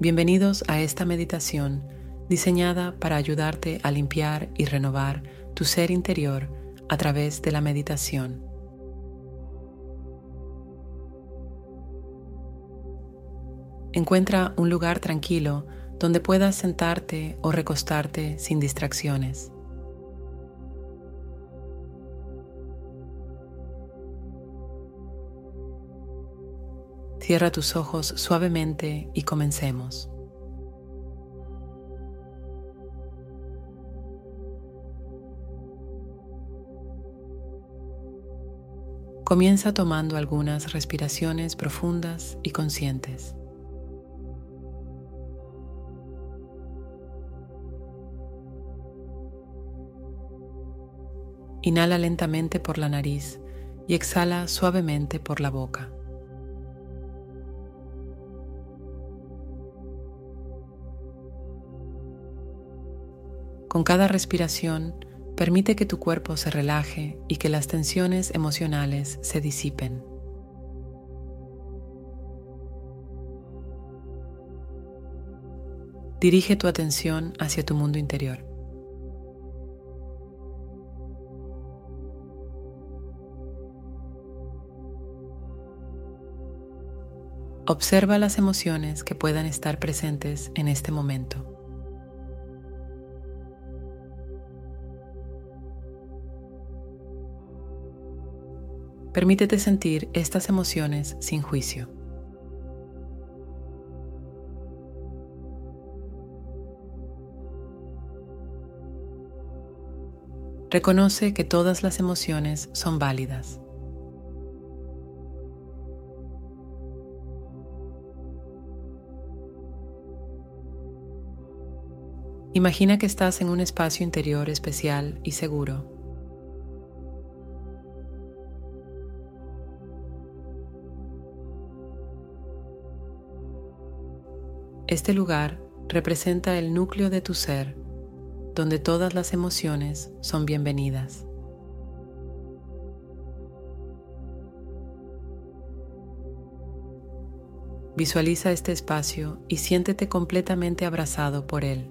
Bienvenidos a esta meditación diseñada para ayudarte a limpiar y renovar tu ser interior a través de la meditación. Encuentra un lugar tranquilo donde puedas sentarte o recostarte sin distracciones. Cierra tus ojos suavemente y comencemos. Comienza tomando algunas respiraciones profundas y conscientes. Inhala lentamente por la nariz y exhala suavemente por la boca. Con cada respiración, permite que tu cuerpo se relaje y que las tensiones emocionales se disipen. Dirige tu atención hacia tu mundo interior. Observa las emociones que puedan estar presentes en este momento. Permítete sentir estas emociones sin juicio. Reconoce que todas las emociones son válidas. Imagina que estás en un espacio interior especial y seguro Este lugar representa el núcleo de tu ser, donde todas las emociones son bienvenidas. Visualiza este espacio y siéntete completamente abrazado por él.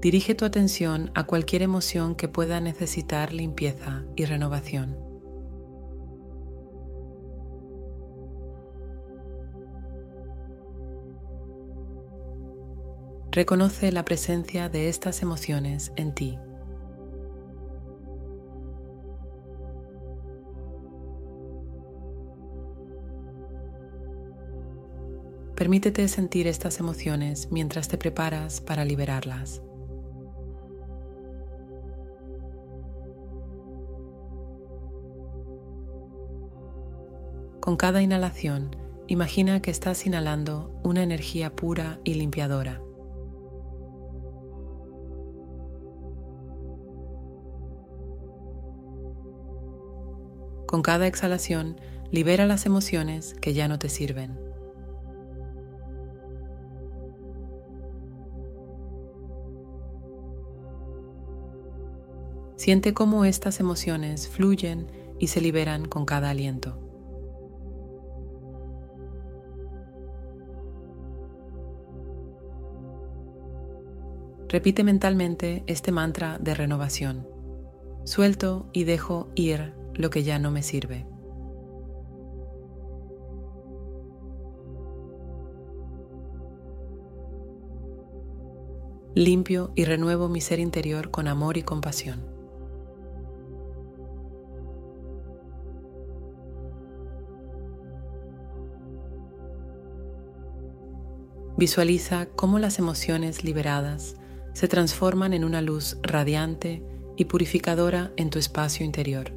Dirige tu atención a cualquier emoción que pueda necesitar limpieza y renovación. Reconoce la presencia de estas emociones en ti. Permítete sentir estas emociones mientras te preparas para liberarlas. Con cada inhalación, imagina que estás inhalando una energía pura y limpiadora. Con cada exhalación, libera las emociones que ya no te sirven. Siente cómo estas emociones fluyen y se liberan con cada aliento. Repite mentalmente este mantra de renovación. Suelto y dejo ir lo que ya no me sirve. Limpio y renuevo mi ser interior con amor y compasión. Visualiza cómo las emociones liberadas se transforman en una luz radiante y purificadora en tu espacio interior.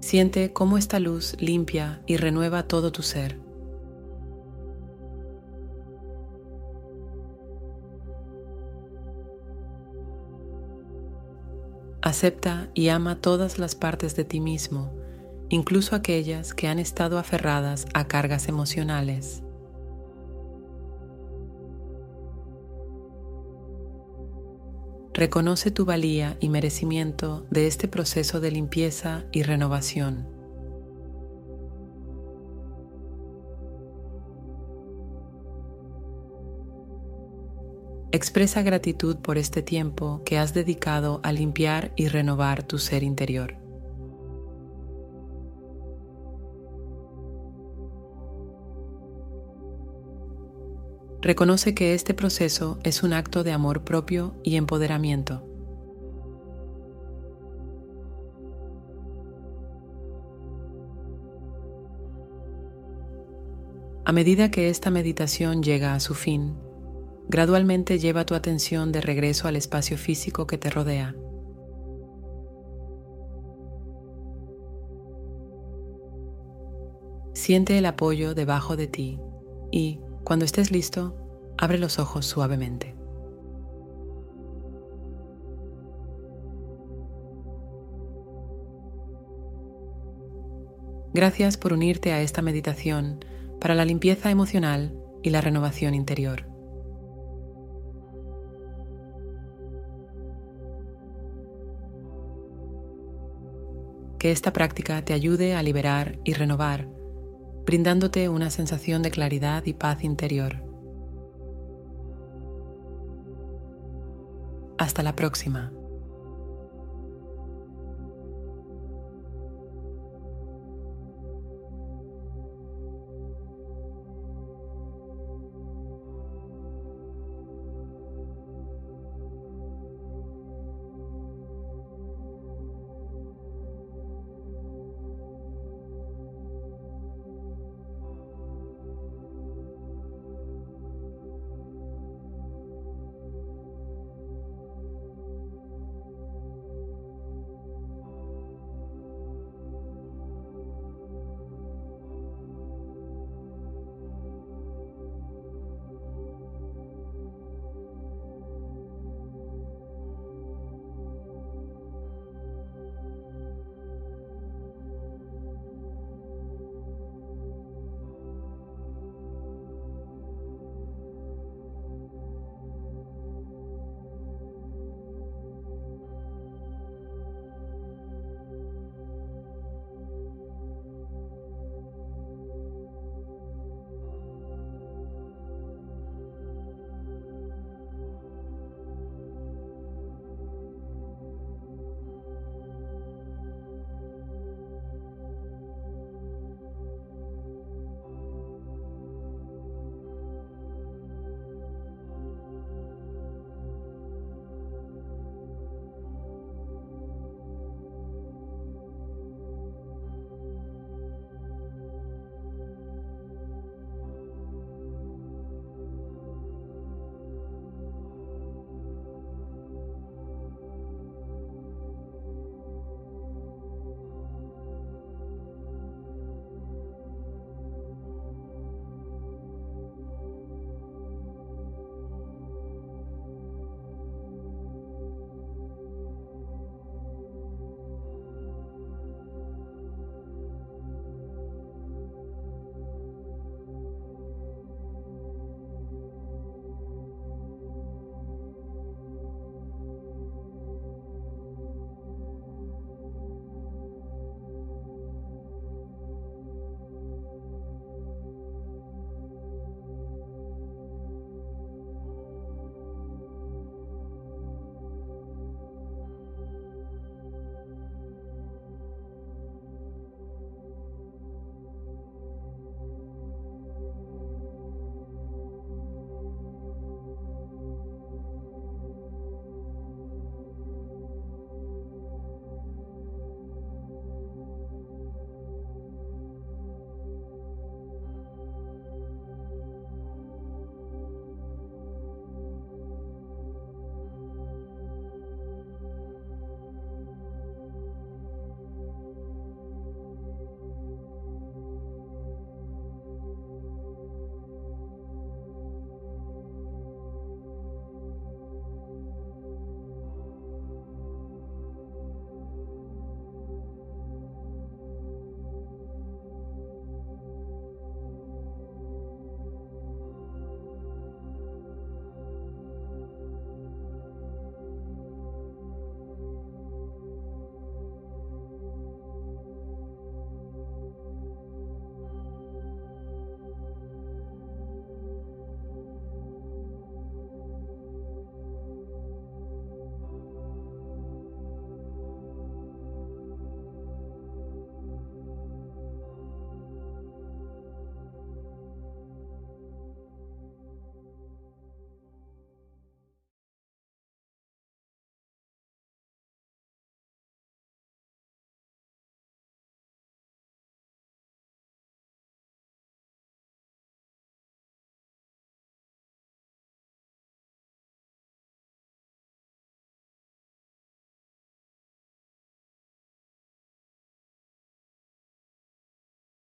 Siente cómo esta luz limpia y renueva todo tu ser. Acepta y ama todas las partes de ti mismo, incluso aquellas que han estado aferradas a cargas emocionales. Reconoce tu valía y merecimiento de este proceso de limpieza y renovación. Expresa gratitud por este tiempo que has dedicado a limpiar y renovar tu ser interior. Reconoce que este proceso es un acto de amor propio y empoderamiento. A medida que esta meditación llega a su fin, Gradualmente lleva tu atención de regreso al espacio físico que te rodea. Siente el apoyo debajo de ti y, cuando estés listo, abre los ojos suavemente. Gracias por unirte a esta meditación para la limpieza emocional y la renovación interior. que esta práctica te ayude a liberar y renovar, brindándote una sensación de claridad y paz interior. Hasta la próxima.